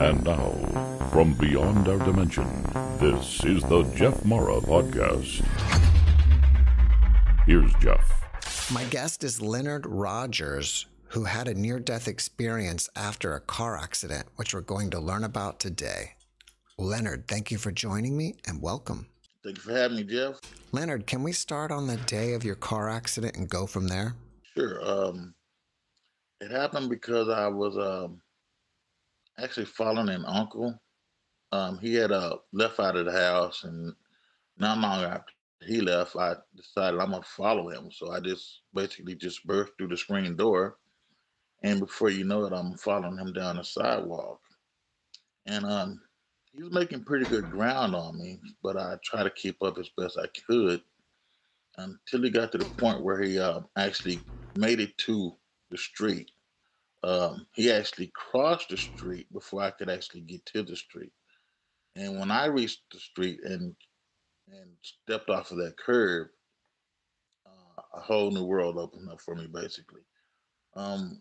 And now, from beyond our dimension, this is the Jeff Mara Podcast. Here's Jeff. My guest is Leonard Rogers, who had a near death experience after a car accident, which we're going to learn about today. Leonard, thank you for joining me and welcome. Thank you for having me, Jeff. Leonard, can we start on the day of your car accident and go from there? Sure. Um, it happened because I was um, actually following an uncle. Um, he had uh, left out of the house, and not long after he left, I decided I'm gonna follow him. So I just basically just burst through the screen door, and before you know it, I'm following him down the sidewalk. And um, he was making pretty good ground on me, but I tried to keep up as best I could until he got to the point where he uh, actually made it to the street. Um, he actually crossed the street before I could actually get to the street. And when I reached the street and and stepped off of that curb, uh, a whole new world opened up for me. Basically, um,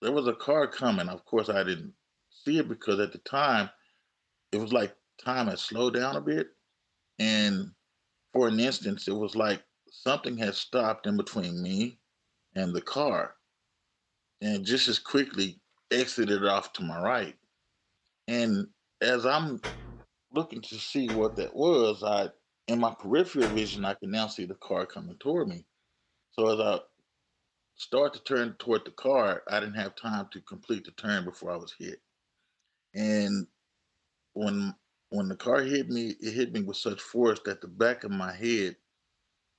there was a car coming. Of course, I didn't see it because at the time it was like time had slowed down a bit, and for an instance, it was like something had stopped in between me and the car and just as quickly exited off to my right. And as I'm looking to see what that was, I in my peripheral vision, I can now see the car coming toward me. So as I start to turn toward the car, I didn't have time to complete the turn before I was hit. And when when the car hit me, it hit me with such force that the back of my head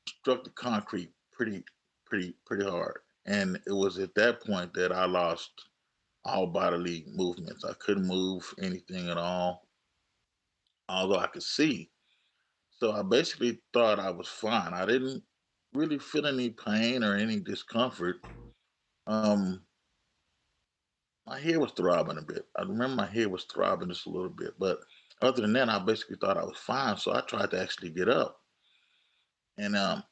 struck the concrete pretty, pretty, pretty hard. And it was at that point that I lost all bodily movements. I couldn't move anything at all, although I could see. So I basically thought I was fine. I didn't really feel any pain or any discomfort. Um, my head was throbbing a bit. I remember my head was throbbing just a little bit, but other than that, I basically thought I was fine. So I tried to actually get up. And um,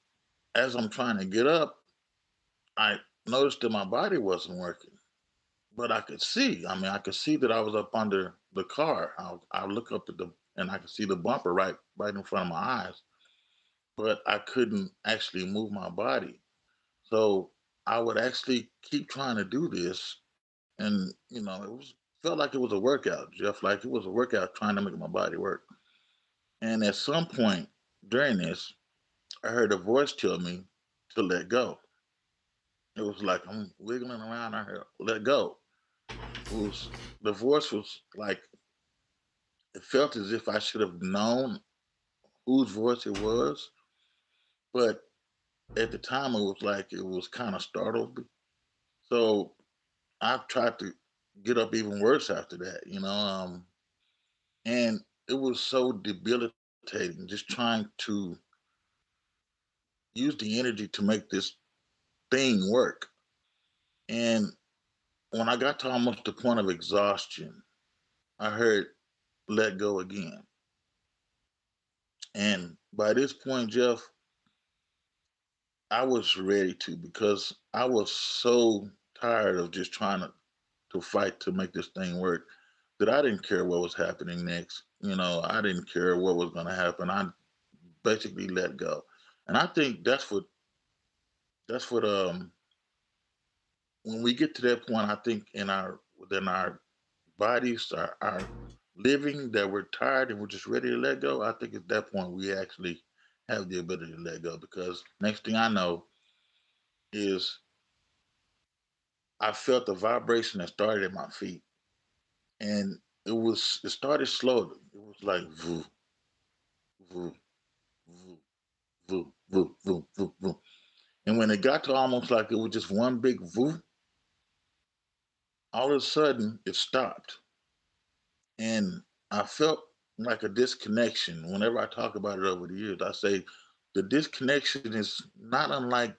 as I'm trying to get up, I noticed that my body wasn't working, but I could see. I mean, I could see that I was up under the car. I, look up at the and I could see the bumper right right in front of my eyes, but I couldn't actually move my body. So I would actually keep trying to do this, and you know, it was felt like it was a workout, Jeff. Like it was a workout trying to make my body work. And at some point during this, I heard a voice tell me to let go. It was like I'm wiggling around. I heard, let go. It was the voice was like it felt as if I should have known whose voice it was, but at the time it was like it was kind of startled. So I tried to get up even worse after that, you know. Um, and it was so debilitating just trying to use the energy to make this thing work. And when I got to almost the point of exhaustion, I heard let go again. And by this point, Jeff, I was ready to because I was so tired of just trying to, to fight to make this thing work that I didn't care what was happening next. You know, I didn't care what was going to happen. I basically let go. And I think that's what that's what um when we get to that point, I think in our within our bodies, our, our living that we're tired and we're just ready to let go, I think at that point we actually have the ability to let go because next thing I know is I felt the vibration that started at my feet. And it was it started slowly. It was like voo, voo, voo, voo, voo, voo, voo, voo. And when it got to almost like it was just one big voo, all of a sudden it stopped. And I felt like a disconnection. Whenever I talk about it over the years, I say the disconnection is not unlike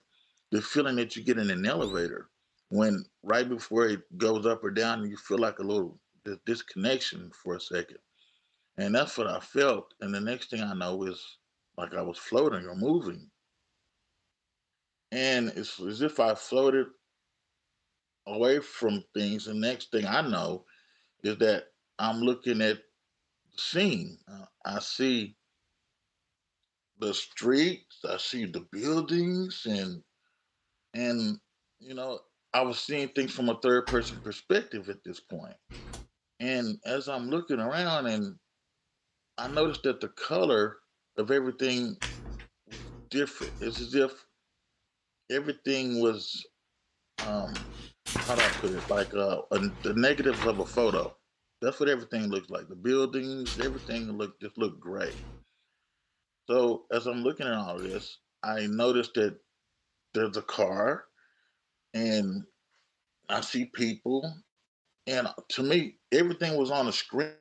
the feeling that you get in an elevator when right before it goes up or down, you feel like a little disconnection for a second. And that's what I felt. And the next thing I know is like I was floating or moving and it's as if I floated away from things. The next thing I know is that I'm looking at the scene. Uh, I see the streets, I see the buildings, and and you know, I was seeing things from a third person perspective at this point. And as I'm looking around, and I noticed that the color of everything was different. It's as if everything was um how do I put it? Like uh, a, the negatives of a photo. That's what everything looks like. The buildings, everything look just looked great. So as I'm looking at all this, I noticed that there's a car, and I see people, and to me, everything was on a screen.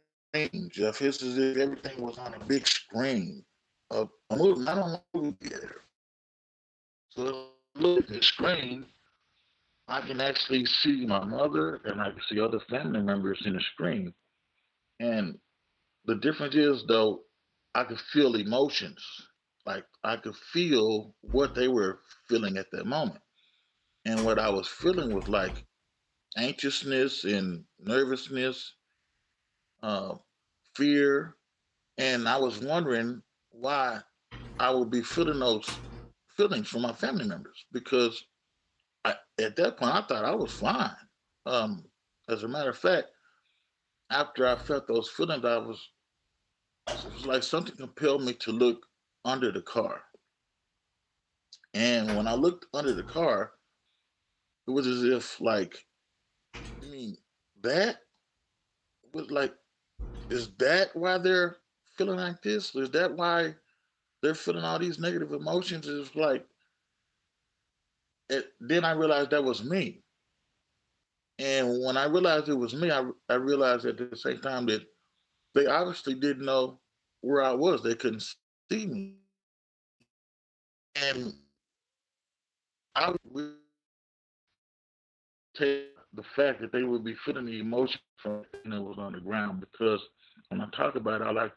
Jeff, it's as if everything was on a big screen. A, a movie, not a movie theater. So look at the screen, I can actually see my mother and I can see other family members in the screen. And the difference is though, I could feel emotions. Like I could feel what they were feeling at that moment. And what I was feeling was like anxiousness and nervousness, uh, fear. And I was wondering why I would be feeling those feelings from my family members because I, at that point, I thought I was fine. Um, as a matter of fact, after I felt those feelings, I was, it was like something compelled me to look under the car. And when I looked under the car, it was as if like, I mean, that was like, is that why they're feeling like this? Is that why they're feeling all these negative emotions? It's like it, then I realized that was me. And when I realized it was me, I, I realized at the same time that they obviously didn't know where I was. They couldn't see me. And I would take the fact that they would be feeling the emotion from that was on the ground because when I talk about it, I like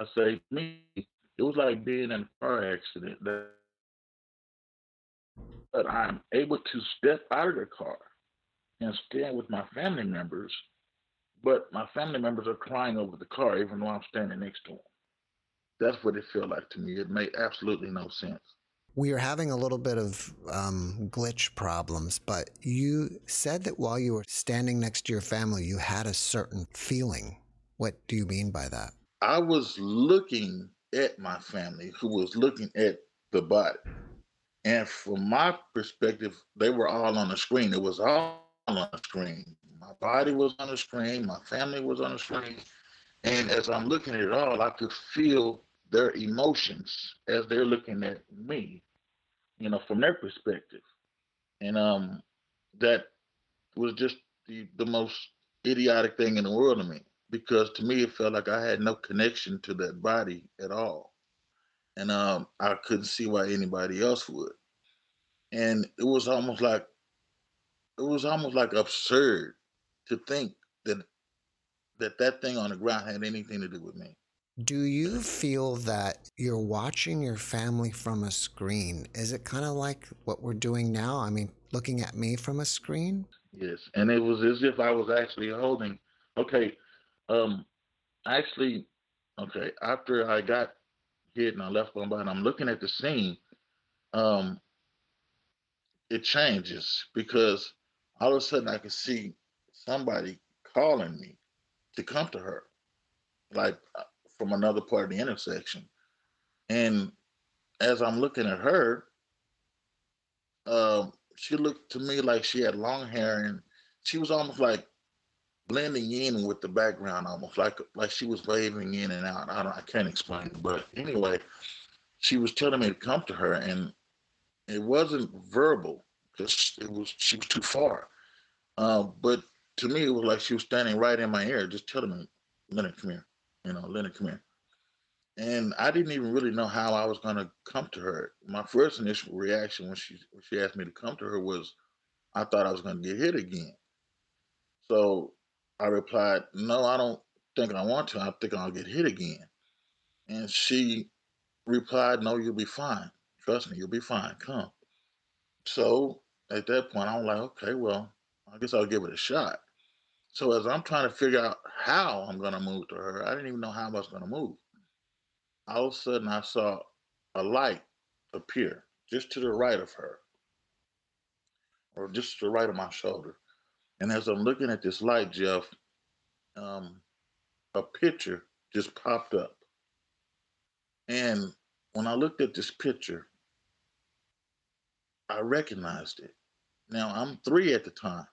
I say me, it was like being in a car accident that but I'm able to step out of the car and stand with my family members, but my family members are crying over the car even though I'm standing next to them. That's what it felt like to me. It made absolutely no sense. We are having a little bit of um, glitch problems, but you said that while you were standing next to your family, you had a certain feeling. What do you mean by that? I was looking at my family who was looking at the body. And from my perspective, they were all on the screen. It was all on the screen. My body was on the screen. My family was on the screen. And as I'm looking at it all, I could feel their emotions as they're looking at me, you know, from their perspective. And um, that was just the, the most idiotic thing in the world to me because to me it felt like I had no connection to that body at all and um, I couldn't see why anybody else would. And it was almost like it was almost like absurd to think that that that thing on the ground had anything to do with me. Do you feel that you're watching your family from a screen? Is it kind of like what we're doing now? I mean, looking at me from a screen? Yes, and it was as if I was actually holding. Okay, um, actually, okay. After I got hit and I left by and I'm looking at the scene, um, it changes because all of a sudden I can see somebody calling me to come to her, like uh, from another part of the intersection. And as I'm looking at her, um, she looked to me like she had long hair and she was almost like blending in with the background almost like like she was waving in and out. I don't I can't explain but anyway, she was telling me to come to her and it wasn't verbal because it was she was too far. Uh, but to me, it was like she was standing right in my ear, just telling me, "Leonard, come here," you know, "Leonard, come here." And I didn't even really know how I was gonna come to her. My first initial reaction when she when she asked me to come to her was, I thought I was gonna get hit again. So I replied, No, I don't think I want to. I think I'll get hit again. And she replied, No, you'll be fine. Trust me, you'll be fine. Come. So at that point, I'm like, Okay, well, I guess I'll give it a shot. So as I'm trying to figure out how I'm gonna move to her, I didn't even know how I was gonna move. All of a sudden, I saw a light appear just to the right of her, or just to the right of my shoulder. And as I'm looking at this light, Jeff, um, a picture just popped up. And when I looked at this picture, I recognized it. Now I'm three at the time,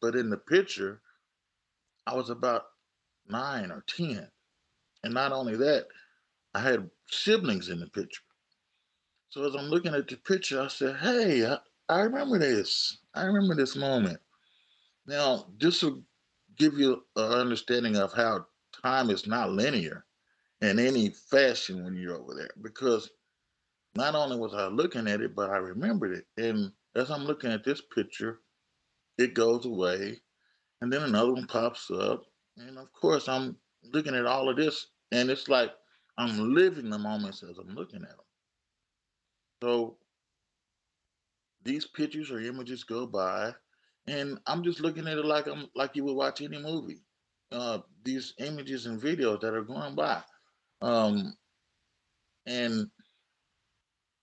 but in the picture, I was about nine or 10. And not only that, I had siblings in the picture. So as I'm looking at the picture, I said, Hey, I, I remember this. I remember this moment. Now, this will give you an understanding of how time is not linear in any fashion when you're over there because not only was I looking at it, but I remembered it. And as I'm looking at this picture, it goes away, and then another one pops up. And of course, I'm looking at all of this, and it's like I'm living the moments as I'm looking at them. So these pictures or images go by, and I'm just looking at it like I'm like you would watch any movie. Uh, these images and videos that are going by, um, and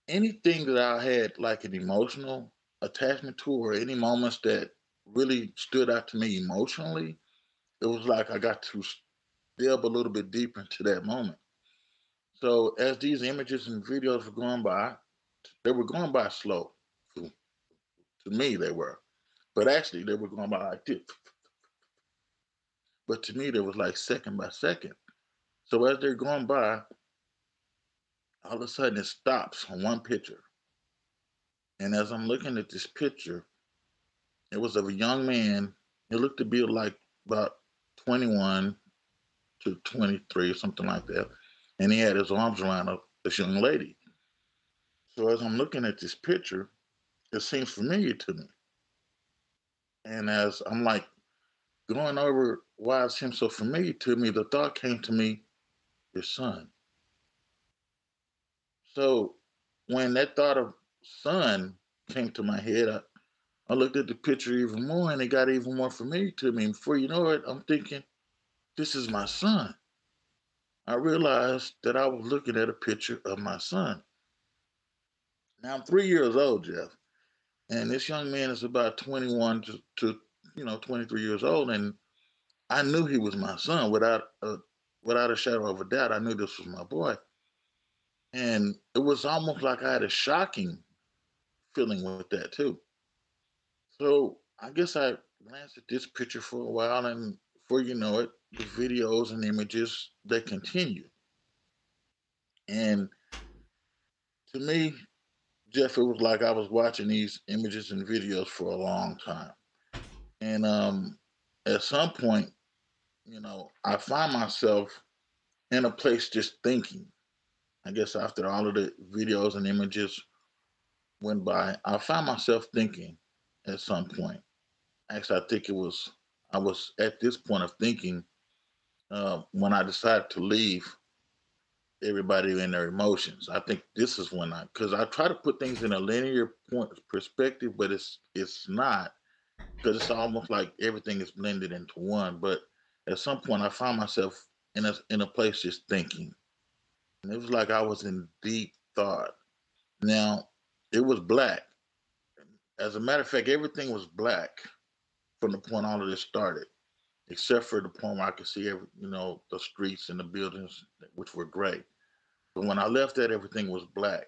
anything that I had like an emotional attachment to, or any moments that really stood out to me emotionally, it was like I got to delve a little bit deeper into that moment. So as these images and videos were going by, they were going by slow. To, me, they were. But actually, they were going by like this. But to me, they was like second by second. So as they're going by, all of a sudden it stops on one picture. And as I'm looking at this picture, it was of a young man. It looked to be like about 21 to 23, something like that. And he had his arms around a, this young lady. So as I'm looking at this picture, it seems familiar to me. And as I'm like going over why it seems so familiar to me, the thought came to me, your son. So when that thought of son came to my head, I, I looked at the picture even more and it got even more familiar to me. And before you know it, I'm thinking, this is my son. I realized that I was looking at a picture of my son. Now I'm three years old, Jeff, and this young man is about 21 to, to you know 23 years old, and I knew he was my son without a without a shadow of a doubt. I knew this was my boy. And it was almost like I had a shocking feeling with that too. So I guess I glanced at this picture for a while, and before you know it, the videos and images they continue. And to me, Jeff, it was like I was watching these images and videos for a long time. And um, at some point, you know, I find myself in a place just thinking. I guess after all of the videos and images went by, I found myself thinking at some point. Actually, I think it was I was at this point of thinking uh, when I decided to leave everybody in their emotions. I think this is when I because I try to put things in a linear point perspective, but it's it's not because it's almost like everything is blended into one. But at some point, I found myself in a in a place just thinking and it was like I was in deep thought. Now, it was black. As a matter of fact, everything was black from the point all of this started, except for the point where I could see every, you know, the streets and the buildings, which were gray. But when I left that, everything was black.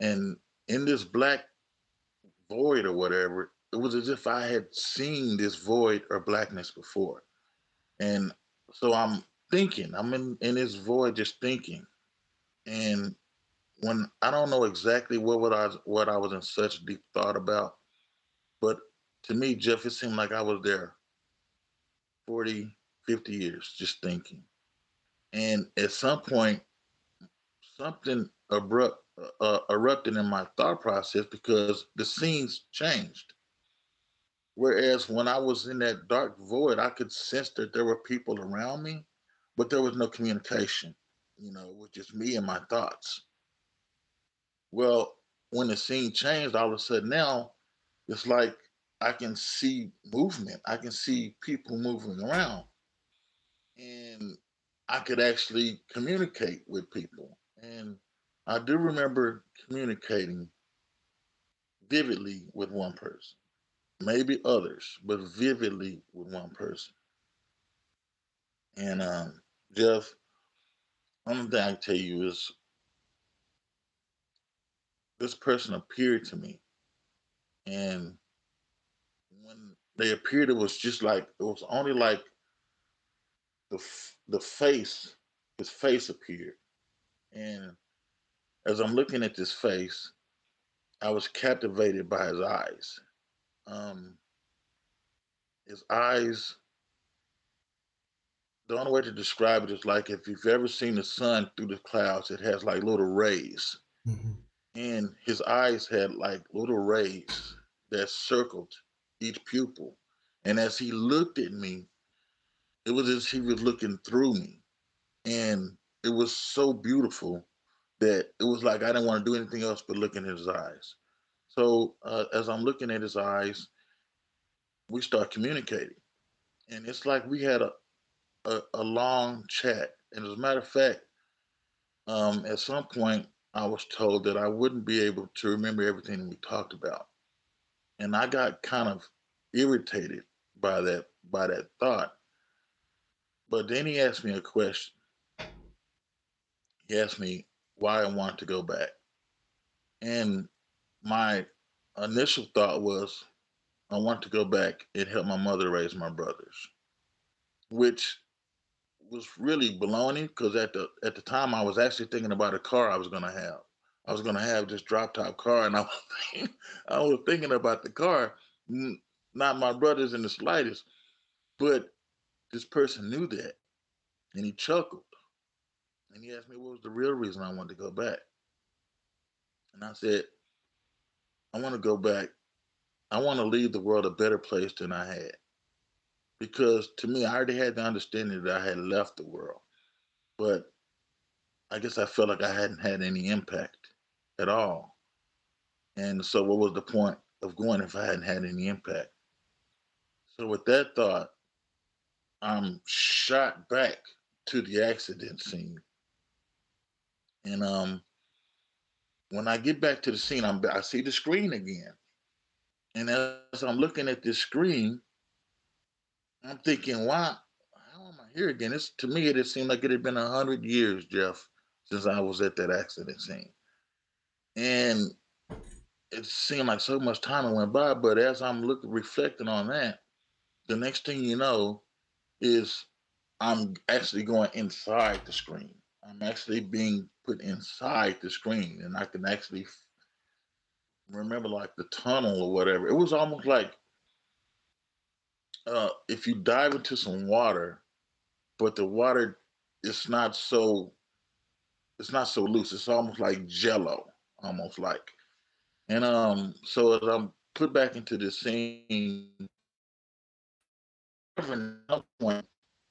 And in this black void or whatever, it was as if I had seen this void or blackness before. And so I'm thinking, I'm in, in this void just thinking. And when I don't know exactly what, what I what I was in such deep thought about, but to me, Jeff, it seemed like I was there 40, 50 years just thinking. And at some point, something abrupt uh, uh erupted in my thought process because the scenes changed. Whereas when I was in that dark void, I could sense that there were people around me, but there was no communication. You know, it was just me and my thoughts. Well, when the scene changed, all of a sudden now, it's like I can see movement. I can see people moving around. And I could actually communicate with people. And I do remember communicating vividly with one person, maybe others, but vividly with one person. And um, Jeff, one thing I can tell you is this person appeared to me. And when they appeared, it was just like, it was only like the, the face, his face appeared. And as I'm looking at this face, I was captivated by his eyes. Um, his eyes, the only way to describe it is like if you've ever seen the sun through the clouds, it has like little rays. Mm-hmm. And his eyes had like little rays that circled each pupil. And as he looked at me, it was as he was looking through me. And it was so beautiful that it was like I didn't want to do anything else but look in his eyes. So uh, as I'm looking at his eyes, we start communicating, and it's like we had a a, a long chat. And as a matter of fact, um, at some point, I was told that I wouldn't be able to remember everything we talked about, and I got kind of irritated by that by that thought. But then he asked me a question. He asked me, why I want to go back. And my initial thought was I want to go back and help my mother raise my brothers, which was really baloney because at the at the time I was actually thinking about a car I was gonna have. I was gonna have this drop top car, and I was thinking, I was thinking about the car, not my brothers in the slightest. But this person knew that, and he chuckled. And he asked me what was the real reason I wanted to go back. And I said, I want to go back. I want to leave the world a better place than I had. Because to me, I already had the understanding that I had left the world. But I guess I felt like I hadn't had any impact at all. And so, what was the point of going if I hadn't had any impact? So, with that thought, I'm shot back to the accident scene and um, when I get back to the scene, I'm I see the screen again, and as I'm looking at this screen, I'm thinking, why? How am I here again? It's to me, it seemed like it had been a hundred years, Jeff, since I was at that accident scene, and it seemed like so much time went by. But as I'm looking, reflecting on that, the next thing you know, is I'm actually going inside the screen. I'm actually being put inside the screen, and I can actually remember like the tunnel or whatever. It was almost like uh, if you dive into some water, but the water is not so it's not so loose. It's almost like jello, almost like. And um, so as I'm put back into the scene, another point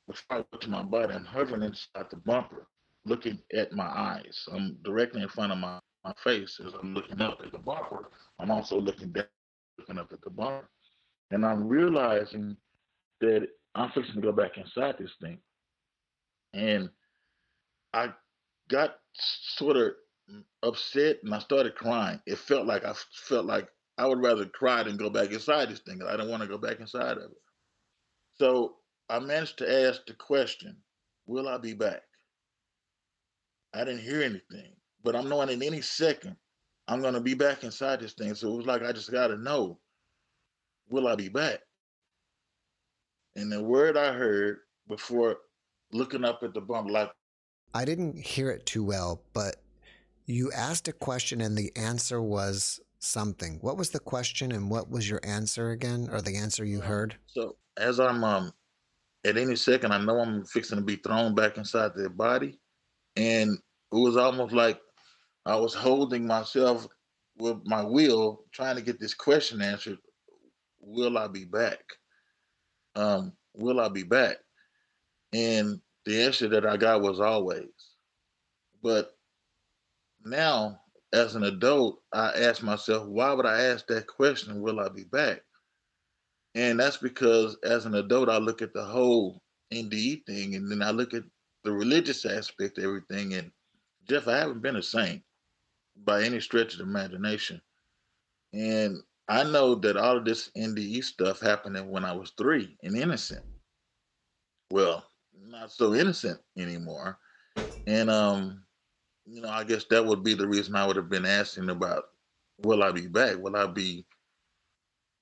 before I go to my body, I'm hovering inside the bumper looking at my eyes. I'm directly in front of my, my face as I'm looking up at the bumper. I'm also looking down, looking up at the bumper. And I'm realizing that I'm fixing to go back inside this thing. And I got sort of upset and I started crying. It felt like I felt like I would rather cry than go back inside this thing. I don't want to go back inside of it. So I managed to ask the question, will I be back? I didn't hear anything, but I'm knowing in any second I'm gonna be back inside this thing. So it was like I just gotta know, will I be back? And the word I heard before looking up at the bump, like I didn't hear it too well, but you asked a question and the answer was something. What was the question and what was your answer again, or the answer you heard? So as I'm um at any second, I know I'm fixing to be thrown back inside their body. And it was almost like I was holding myself with my will, trying to get this question answered. Will I be back? Um, will I be back? And the answer that I got was always. But now, as an adult, I ask myself, why would I ask that question, will I be back? And that's because as an adult, I look at the whole NDE thing and then I look at the religious aspect of everything. And Jeff, I haven't been a saint by any stretch of imagination. And I know that all of this NDE stuff happened when I was three and innocent. Well, not so innocent anymore. And um, you know, I guess that would be the reason I would have been asking about will I be back? Will I be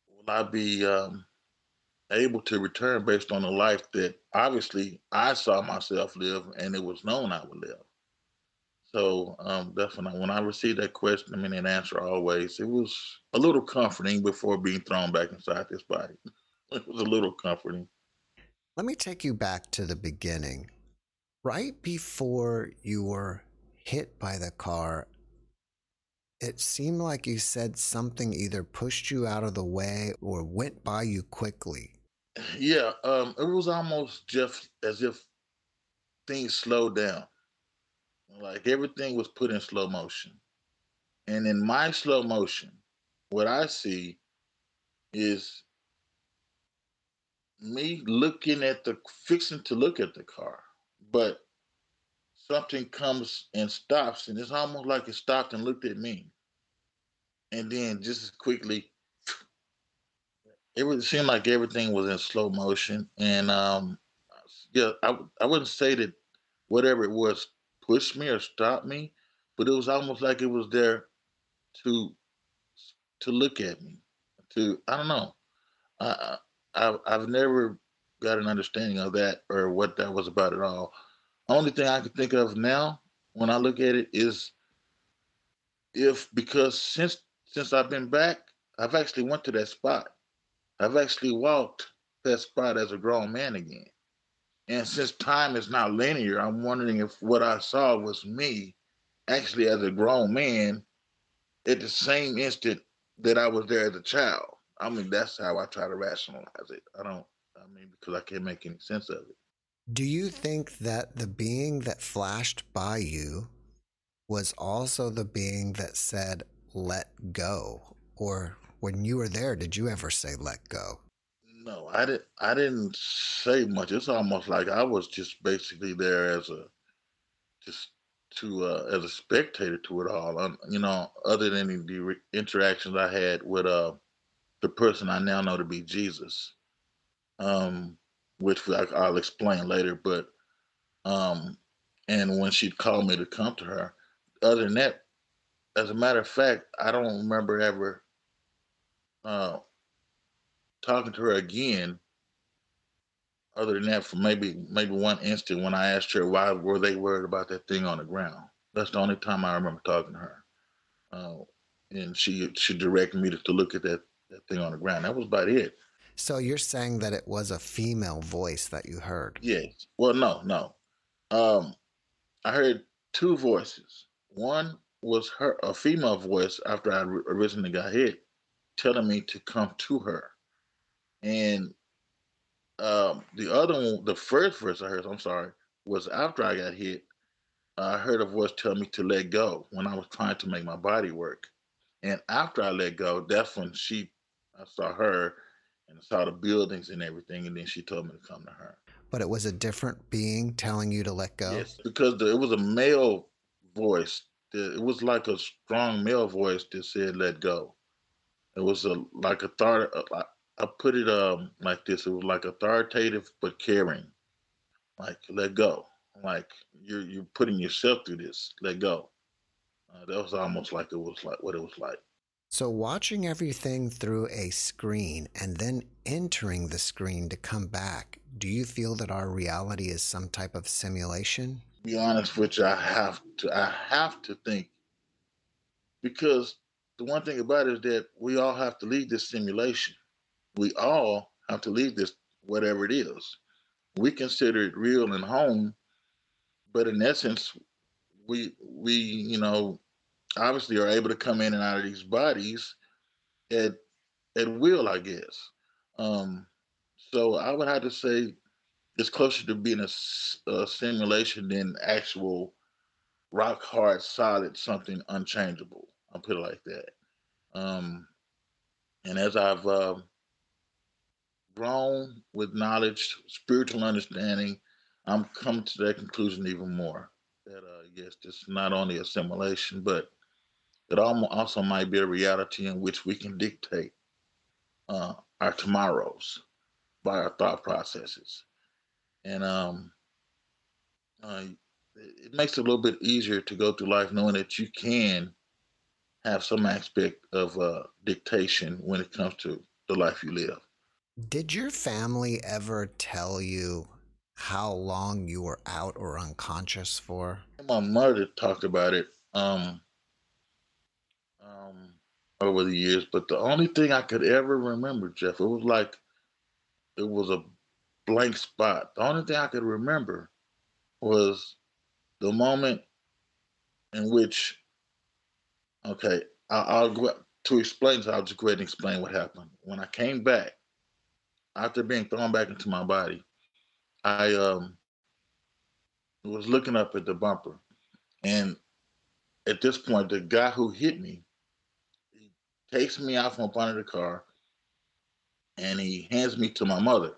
will I be um able to return based on the life that obviously I saw myself live and it was known I would live. So um, definitely, when I received that question, I mean, an answer always, it was a little comforting before being thrown back inside this body. it was a little comforting. Let me take you back to the beginning. Right before you were hit by the car, it seemed like you said something either pushed you out of the way or went by you quickly. Yeah, um, it was almost just as if things slowed down. Like everything was put in slow motion. And in my slow motion, what I see is me looking at the fixing to look at the car, but something comes and stops, and it's almost like it stopped and looked at me. And then just as quickly, it would seem like everything was in slow motion. And um, yeah, I, I wouldn't say that whatever it was pushed me or stopped me, but it was almost like it was there to to look at me. To I don't know. I, I I've never got an understanding of that or what that was about at all. Only thing I can think of now when I look at it is if because since since I've been back, I've actually went to that spot. I've actually walked that spot as a grown man again. And since time is not linear, I'm wondering if what I saw was me actually as a grown man at the same instant that I was there as a child. I mean, that's how I try to rationalize it. I don't, I mean, because I can't make any sense of it. Do you think that the being that flashed by you was also the being that said, let go? Or when you were there, did you ever say, let go? No, I didn't. I didn't say much. It's almost like I was just basically there as a, just to uh, as a spectator to it all. Um, you know, other than the interactions I had with uh, the person I now know to be Jesus, um, which I, I'll explain later. But um, and when she called me to come to her, other than that, as a matter of fact, I don't remember ever uh, talking to her again other than that for maybe maybe one instant when I asked her why were they worried about that thing on the ground. That's the only time I remember talking to her. Uh, and she she directed me to, to look at that, that thing on the ground. That was about it. So you're saying that it was a female voice that you heard? Yes. Well, no, no. Um, I heard two voices. One was her a female voice after I originally got hit, telling me to come to her and um, the other one, the first verse I heard, I'm sorry, was after I got hit. I heard a voice tell me to let go when I was trying to make my body work. And after I let go, that's when she, I saw her and saw the buildings and everything. And then she told me to come to her. But it was a different being telling you to let go? Yes, because the, it was a male voice. It was like a strong male voice that said, let go. It was a like a thought, I put it um like this. It was like authoritative but caring. Like let go. Like you're you're putting yourself through this. Let go. Uh, that was almost like it was like what it was like. So watching everything through a screen and then entering the screen to come back, do you feel that our reality is some type of simulation? Be honest with you, I have to I have to think because the one thing about it is that we all have to leave this simulation we all have to leave this, whatever it is. We consider it real and home, but in essence, we we you know obviously are able to come in and out of these bodies at at will, I guess. Um, so I would have to say it's closer to being a, a simulation than actual rock hard, solid, something unchangeable. I'll put it like that. Um, and as I've uh, grown with knowledge, spiritual understanding, I'm coming to that conclusion even more. That uh, yes, it's not only assimilation, but it also might be a reality in which we can dictate uh, our tomorrows by our thought processes, and um, uh, it makes it a little bit easier to go through life knowing that you can have some aspect of uh, dictation when it comes to the life you live. Did your family ever tell you how long you were out or unconscious for? My mother talked about it um, um, over the years, but the only thing I could ever remember, Jeff, it was like it was a blank spot. The only thing I could remember was the moment in which, okay, I'll, I'll go to explain. So I'll just go ahead and explain what happened. When I came back after being thrown back into my body, I um was looking up at the bumper, and at this point, the guy who hit me takes me out from under the car, and he hands me to my mother.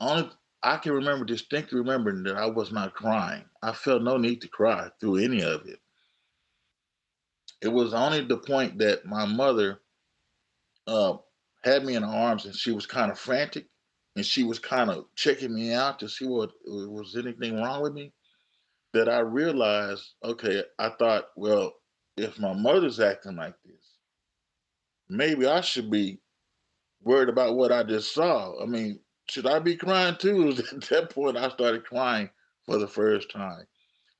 Only I can remember distinctly remembering that I was not crying. I felt no need to cry through any of it. It was only the point that my mother uh, had me in her arms and she was kind of frantic and she was kind of checking me out to see what was anything wrong with me that I realized, okay, I thought, well, if my mother's acting like this, maybe I should be worried about what I just saw. I mean, should I be crying too? At that point, I started crying for the first time.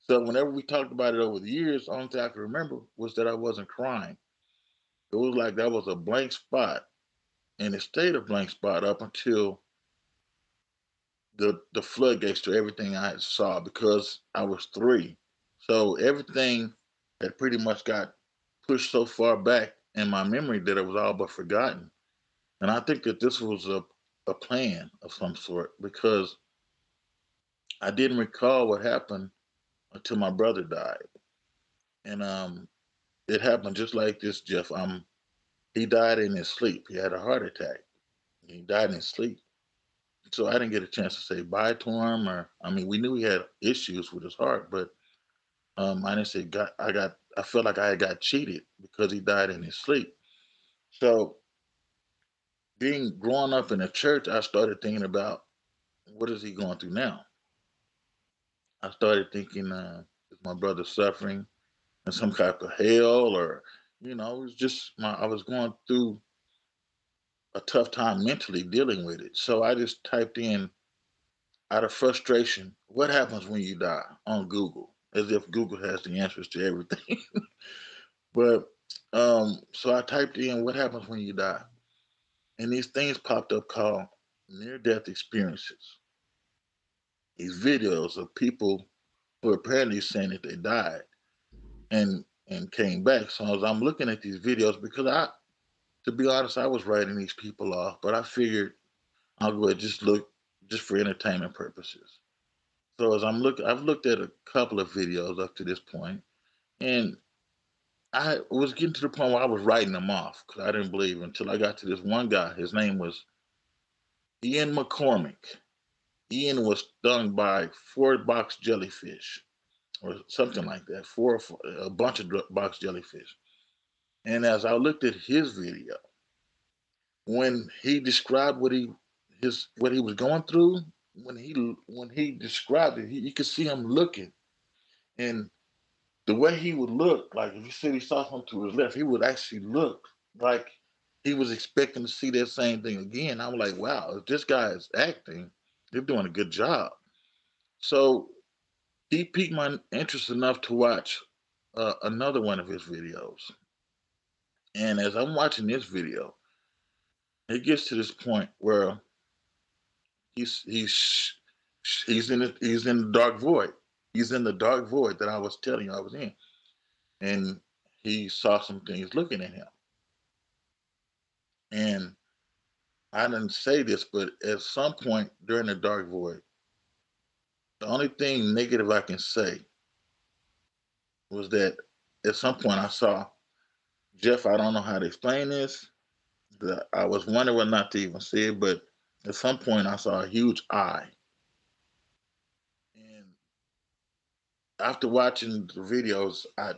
So whenever we talked about it over the years, only thing I can remember was that I wasn't crying. It was like that was a blank spot, and it stayed a blank spot up until the the floodgates to everything I saw because I was three. So everything had pretty much got pushed so far back in my memory that it was all but forgotten. And I think that this was a a plan of some sort because I didn't recall what happened until my brother died. And um, it happened just like this, Jeff. Um, he died in his sleep. He had a heart attack. He died in his sleep. So I didn't get a chance to say bye to him, or I mean, we knew he had issues with his heart, but um, I didn't say got. I got. I felt like I had got cheated because he died in his sleep. So being growing up in a church, I started thinking about what is he going through now. I started thinking, uh, is my brother suffering in some type of hell, or you know, it was just my I was going through a tough time mentally dealing with it. So I just typed in out of frustration, what happens when you die on Google, as if Google has the answers to everything. but um, so I typed in what happens when you die and these things popped up called near death experiences. These videos of people who are apparently saying that they died and and came back. So as I'm looking at these videos, because I to be honest, I was writing these people off, but I figured I'll go ahead just look just for entertainment purposes. So as I'm looking, I've looked at a couple of videos up to this point, and I was getting to the point where I was writing them off because I didn't believe until I got to this one guy. His name was Ian McCormack. Ian was stung by four box jellyfish or something like that, four, a bunch of box jellyfish. And as I looked at his video, when he described what he his what he was going through, when he when he described it, he, you could see him looking, and the way he would look, like if you said he saw something to his left, he would actually look like he was expecting to see that same thing again. I'm like, wow, if this guy is acting, they're doing a good job. So he piqued my interest enough to watch uh, another one of his videos. And as I'm watching this video, it gets to this point where he's he's he's in the, he's in the dark void. He's in the dark void that I was telling you I was in. And he saw some things looking at him. And I didn't say this, but at some point during the dark void, the only thing negative I can say was that at some point I saw Jeff, I don't know how to explain this. that I was wondering what not to even see it, but at some point I saw a huge eye. And after watching the videos, I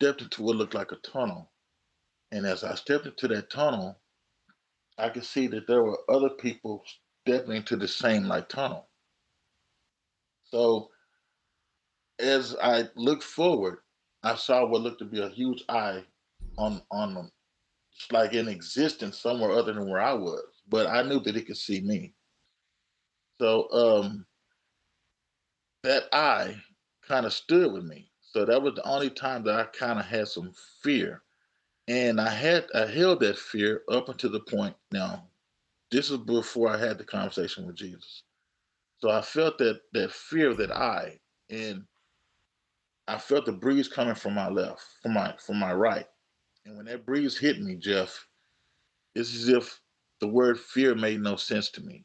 stepped into what looked like a tunnel. And as I stepped into that tunnel, I could see that there were other people stepping into the same like tunnel. So as I looked forward, I saw what looked to be a huge eye on on them, like in existence somewhere other than where I was. But I knew that it could see me. So um that eye kind of stood with me. So that was the only time that I kind of had some fear. And I had I held that fear up until the point now. This is before I had the conversation with Jesus. So I felt that that fear, that eye, and I felt the breeze coming from my left, from my from my right. And when that breeze hit me, Jeff, it's as if the word fear made no sense to me.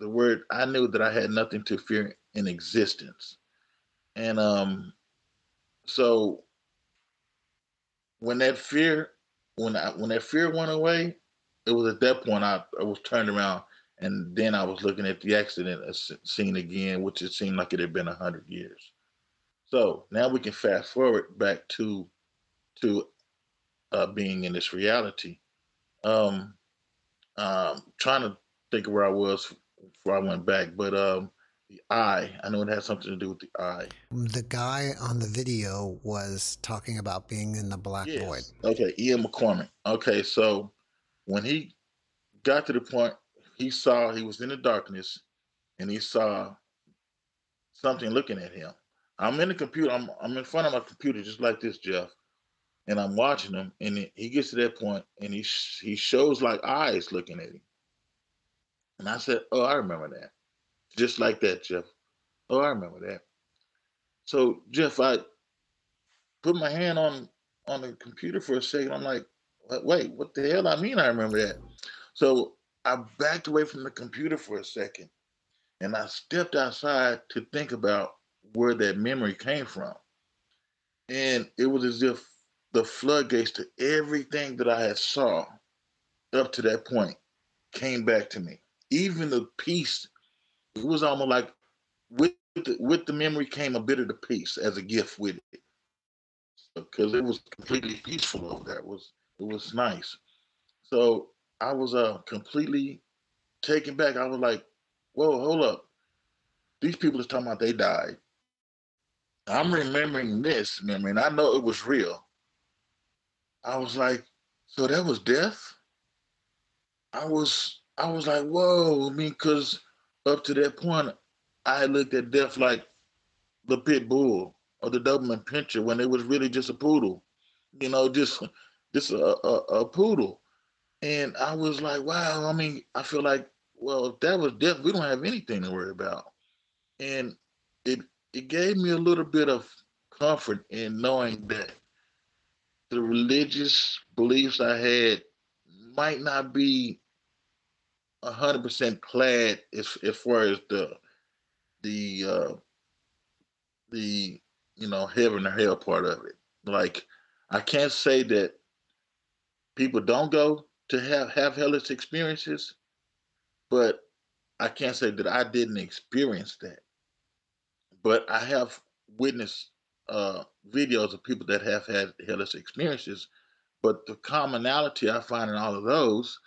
The word I knew that I had nothing to fear in existence. And um so when that fear when I when that fear went away, it was at that point I, I was turned around and then I was looking at the accident scene again, which it seemed like it had been a hundred years. So now we can fast forward back to to uh, being in this reality. Um, um, trying to think of where I was before I went back, but um, the eye. I know it had something to do with the eye. The guy on the video was talking about being in the black yes. void. Okay, Ian McCormack. Okay, so when he got to the point, he saw he was in the darkness, and he saw something looking at him. I'm in the computer. I'm I'm in front of my computer just like this, Jeff, and I'm watching him. And he gets to that point, and he he shows like eyes looking at him. And I said, "Oh, I remember that." Just like that, Jeff. Oh, I remember that. So, Jeff, I put my hand on on the computer for a second. I'm like, wait, what the hell? I mean, I remember that. So I backed away from the computer for a second, and I stepped outside to think about where that memory came from. And it was as if the floodgates to everything that I had saw up to that point came back to me. Even the peace, it was almost like with the, with the memory came a bit of the peace as a gift with it, because it was completely peaceful over there. It was it was nice. So I was uh completely taken back. I was like, "Whoa, hold up! These people are talking about they died. I'm remembering this memory, and I know it was real. I was like, so that was death. I was, I was like, whoa. I mean, because up to that point, I looked at death like the pit bull or the Doberman Pinscher when it was really just a poodle, you know, just just a, a, a poodle. And I was like, wow. I mean, I feel like, well, if that was death, we don't have anything to worry about. And it it gave me a little bit of comfort in knowing that the religious beliefs I had might not be hundred percent clad as as far as the the uh the you know heaven or hell part of it. Like I can't say that people don't go to have have hellish experiences, but I can't say that I didn't experience that but I have witnessed uh, videos of people that have had hellish experiences. But the commonality I find in all of those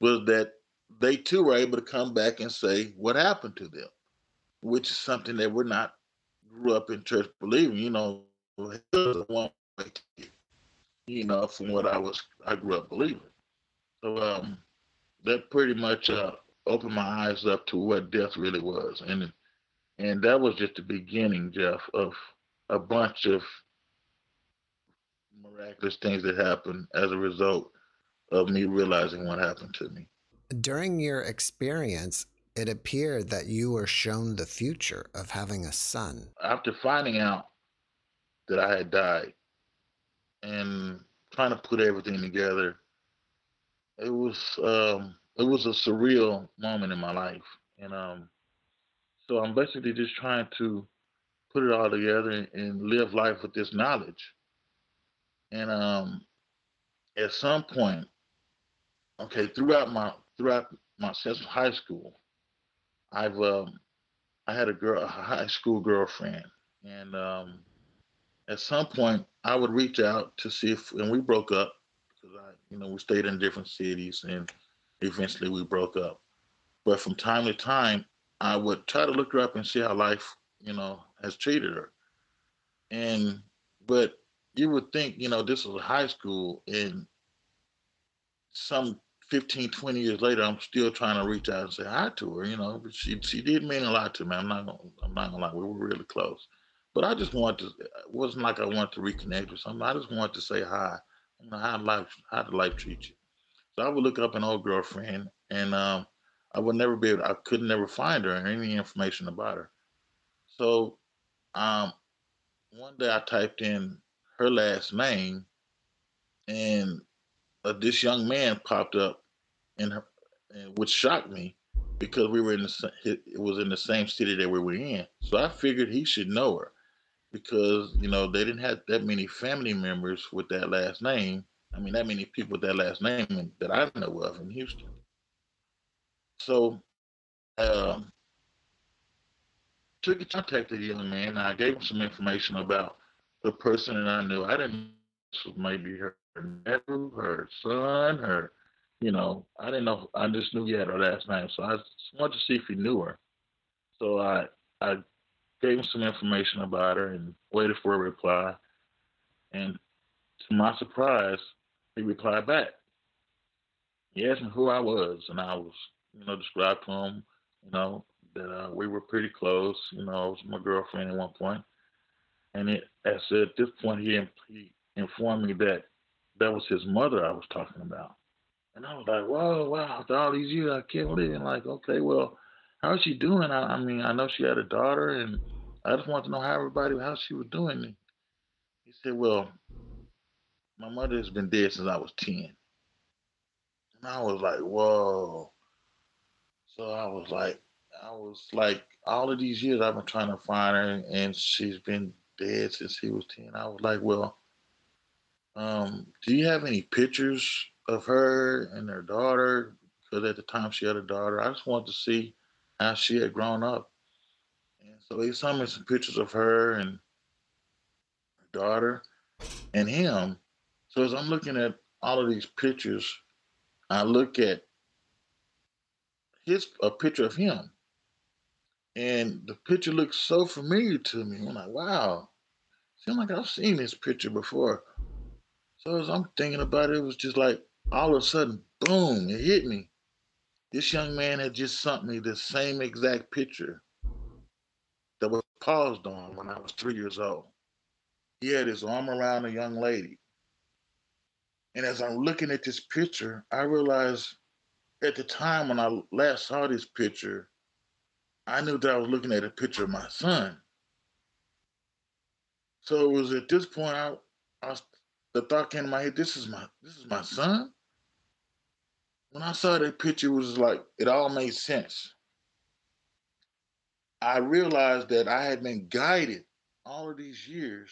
was that they too were able to come back and say what happened to them, which is something that we're not grew up in church believing. You know, you know, from what I was, I grew up believing. So um, that pretty much uh, opened my eyes up to what death really was, and and that was just the beginning, Jeff, of a bunch of miraculous things that happened as a result of me realizing what happened to me. During your experience, it appeared that you were shown the future of having a son. After finding out that I had died and trying to put everything together, it was um, it was a surreal moment in my life. And um, so I'm basically just trying to put it all together and, and live life with this knowledge. And um, at some point, okay, throughout my throughout my since high school, I've um, I had a girl, a high school girlfriend, and um, at some point I would reach out to see if, and we broke up because I, you know, we stayed in different cities, and eventually we broke up. But from time to time, I would try to look her up and see how life, you know, has treated her. And but you would think, you know, this was high school and some 15, 20 years later, I'm still trying to reach out and say hi to her, you know, but she she did mean a lot to me. I'm not gonna I'm not gonna lie, we were really close. But I just wanted to it wasn't like I wanted to reconnect or something. I just wanted to say hi. You know, how life how did life treat you? So I would look up an old girlfriend and um I would never be able I could never find her or any information about her. So um one day I typed in her last name and uh, this young man popped up her, and which shocked me because we were in the it was in the same city that we were in. So I figured he should know her because you know they didn't have that many family members with that last name. I mean, that many people with that last name that I know of in Houston. So, um, took contact with the young man. I gave him some information about the person that I knew. I didn't know maybe her nephew, her son, her, you know, I didn't know. I just knew he had her last name, so I wanted to see if he knew her. So I I gave him some information about her and waited for a reply. And to my surprise, he replied back. He asked me who I was, and I was, you know, described to him, you know, that uh, we were pretty close. You know, I was my girlfriend at one point. And it, as at this point, he, he informed me that that was his mother I was talking about. And I was like, whoa, wow, after all these years, I can't believe it. Like, okay, well, how's she doing? I, I mean, I know she had a daughter, and I just want to know how everybody, how she was doing. He said, well, my mother has been dead since I was 10. And I was like, whoa. So I was like, I was like, all of these years I've been trying to find her, and she's been dead since he was 10. I was like, well, um, do you have any pictures of her and her daughter? Because at the time she had a daughter. I just wanted to see how she had grown up. And so he sent me some pictures of her and her daughter and him. So as I'm looking at all of these pictures, I look at his a picture of him. And the picture looks so familiar to me. I'm like, wow, seems like I've seen this picture before. So as I'm thinking about it, it was just like all of a sudden, boom, it hit me. This young man had just sent me the same exact picture that was paused on when I was three years old. He had his arm around a young lady. And as I'm looking at this picture, I realized at the time when I last saw this picture, I knew that I was looking at a picture of my son. So it was at this point I, I the thought came to my head, this is my this is my son. When I saw that picture, it was like it all made sense. I realized that I had been guided all of these years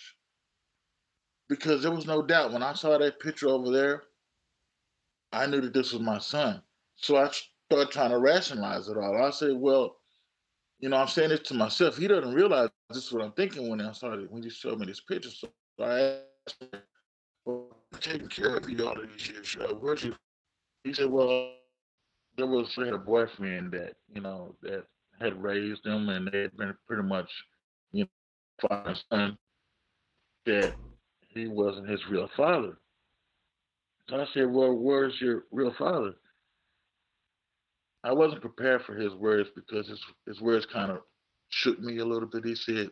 because there was no doubt when I saw that picture over there, I knew that this was my son. So I started trying to rationalize it all. I said, well, you know, I'm saying this to myself. He doesn't realize this is what I'm thinking when I started when you showed me this picture. So I asked well, taking care of you all these years. Uh, where's your? He said, well, there was a boyfriend that you know that had raised him, and they had been pretty much, you know, father son. That he wasn't his real father. So I said, well, where's your real father? I wasn't prepared for his words because his his words kind of shook me a little bit. He said,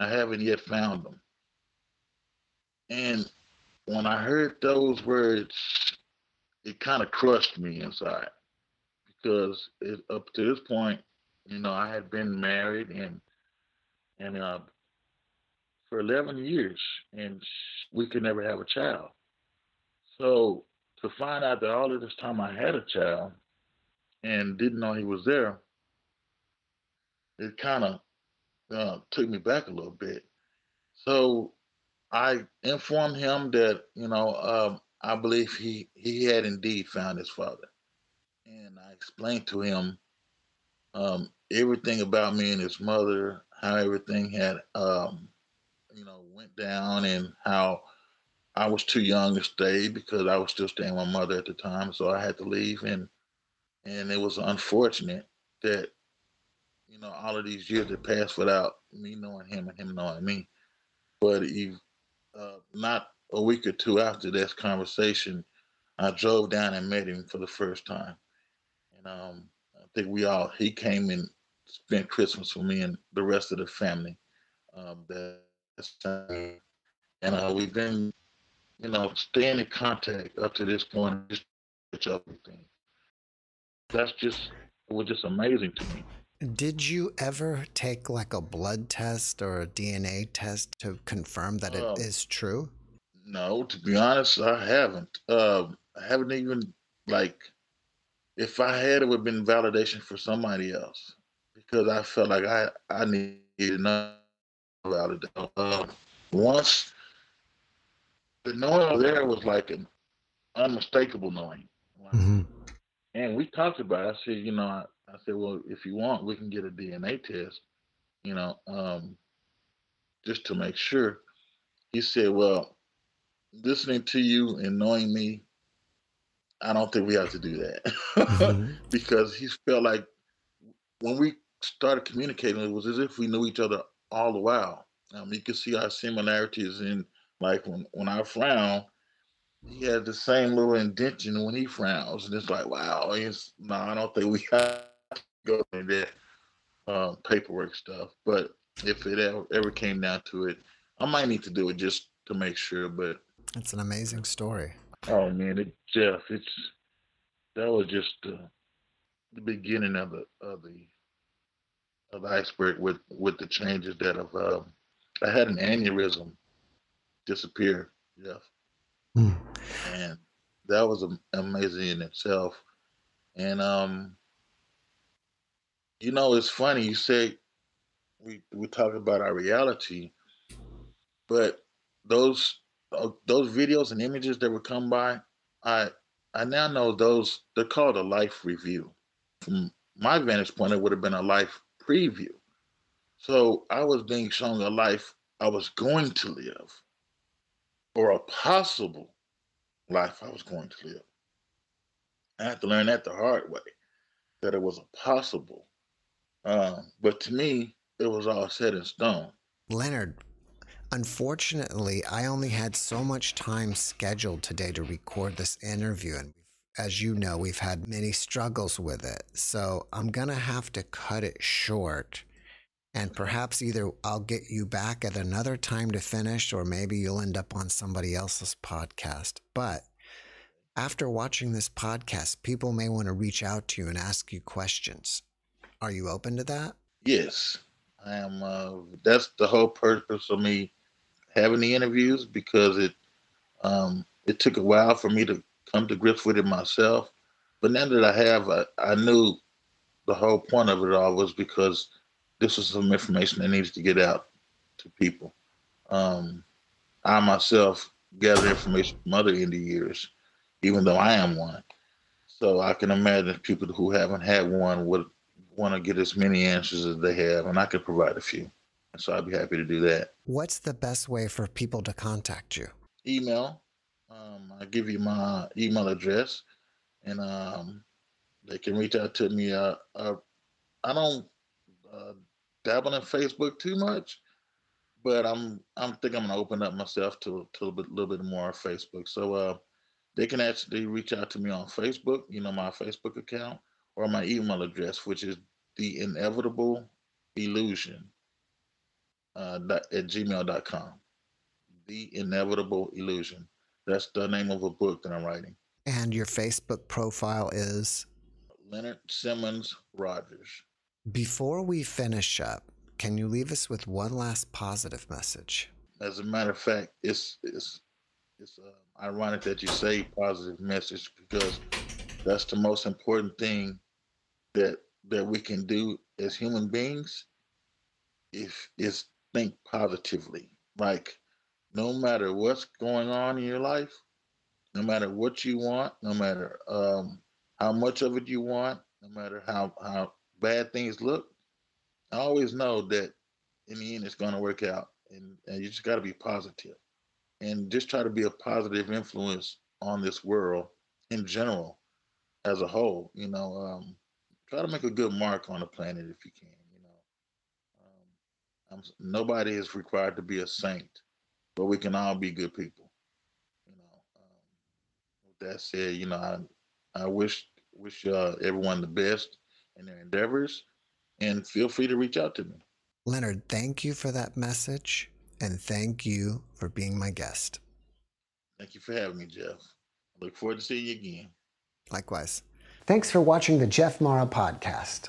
I haven't yet found them. And when I heard those words, it kind of crushed me inside because it, up to this point, you know, I had been married and and uh, for 11 years, and we could never have a child. So to find out that all of this time I had a child and didn't know he was there, it kind of uh, took me back a little bit. So I informed him that, you know, um, I believe he he had indeed found his father, and I explained to him um, everything about me and his mother, how everything had um, you know went down, and how I was too young to stay because I was still staying with my mother at the time, so I had to leave, and and it was unfortunate that you know all of these years had passed without me knowing him and him knowing me. But he, uh, not a week or two after this conversation, I drove down and met him for the first time, and um, I think we all he came and spent Christmas with me and the rest of the family. Um, that and uh, we've been, you know, staying in contact up to this point. Just everything. That's just it was just amazing to me. Did you ever take like a blood test or a DNA test to confirm that it Um, is true? no, to be honest, I haven't. Um, I haven't even like if I had, it would have been validation for somebody else because I felt like I I needed enough validation. Um, once the knowing there was like an unmistakable knowing. hmm And we talked about it. I said, you know, I, I said, well, if you want, we can get a DNA test, you know, um, just to make sure. He said, well, listening to you and knowing me, I don't think we have to do that hmm because he felt like when we started communicating, it was as if we knew each other all the while. Um, you could see our similarities in like when, when I frown, he had the same little indentation when he frowns, and it's like, wow, it's no, I don't think we have to go into that um, paperwork stuff. But if it ever, ever came down to it, I might need to do it just to make sure. But It's an amazing story. oh man, it, Jeff, it's that was just uh, the beginning of the of the of the iceberg with with the changes that have. Um, I had an aneurysm disappear, Jeff. Mm. And that was amazing in itself. And um, you know, it's funny you say we we talk about our reality, but those uh, those videos and images that would come by, I I now know those they're called a life review. From my vantage point, it would have been a life preview. So I was being shown a life I was going to live, or a possible life I was going to live. I had to learn that the hard way, that it was a possible. Um, but to me, it was all set in stone. Leonard, unfortunately, I only had so much time scheduled today to record this interview. And as you know, we've had many struggles with it. So I'm going to have to cut it short. And perhaps either I'll get you back at another time to finish, or maybe you'll end up on somebody else's podcast. But after watching this podcast, people may want to reach out to you and ask you questions. Are you open to that? Yes, I am. Uh, that's the whole purpose of me having the interviews because it um, it took a while for me to come to grips with it myself. But now that I have, I, I knew the whole point of it all was because this was some information that needs to get out to people. Um, I myself gathered information from other NDErs, even though I am one. So I can imagine people who haven't had one would want to get as many answers as they have, and I could provide a few. And so I'd be happy to do that. What's the best way for people to contact you? Email. Um, I give you my email address, and um, they can reach out to me. Uh, uh, I don't uh, dabble in Facebook too much, but I'm I'm thinking I'm gonna open up myself to to a bit, little bit more Facebook. So uh, they can actually reach out to me on Facebook. You know my Facebook account or my email address, which is the inevitable illusion uh, at gmail.com. The inevitable illusion. That's the name of a book that I'm writing. And your Facebook profile is? Leonard Simmons Rogers. Before we finish up, can you leave us with one last positive message? As a matter of fact, it's it's it's uh, ironic that you say positive message because that's the most important thing that that we can do as human beings. If is think positively, like no matter what's going on in your life, no matter what you want, no matter um, how much of it you want, no matter how how bad things look, I always know that in the end it's going to work out, and, and you just got to be positive, and just try to be a positive influence on this world in general, as a whole. You know, um, try to make a good mark on the planet if you can. You know, um, nobody is required to be a saint, but we can all be good people. You know, um, with that said, you know, I I wish wish uh, everyone the best in their endeavors, and feel free to reach out to me. Leonard, thank you for that message, and thank you for being my guest. Thank you for having me, Jeff. I look forward to seeing you again. Likewise. Thanks for watching the Jeff Mara podcast.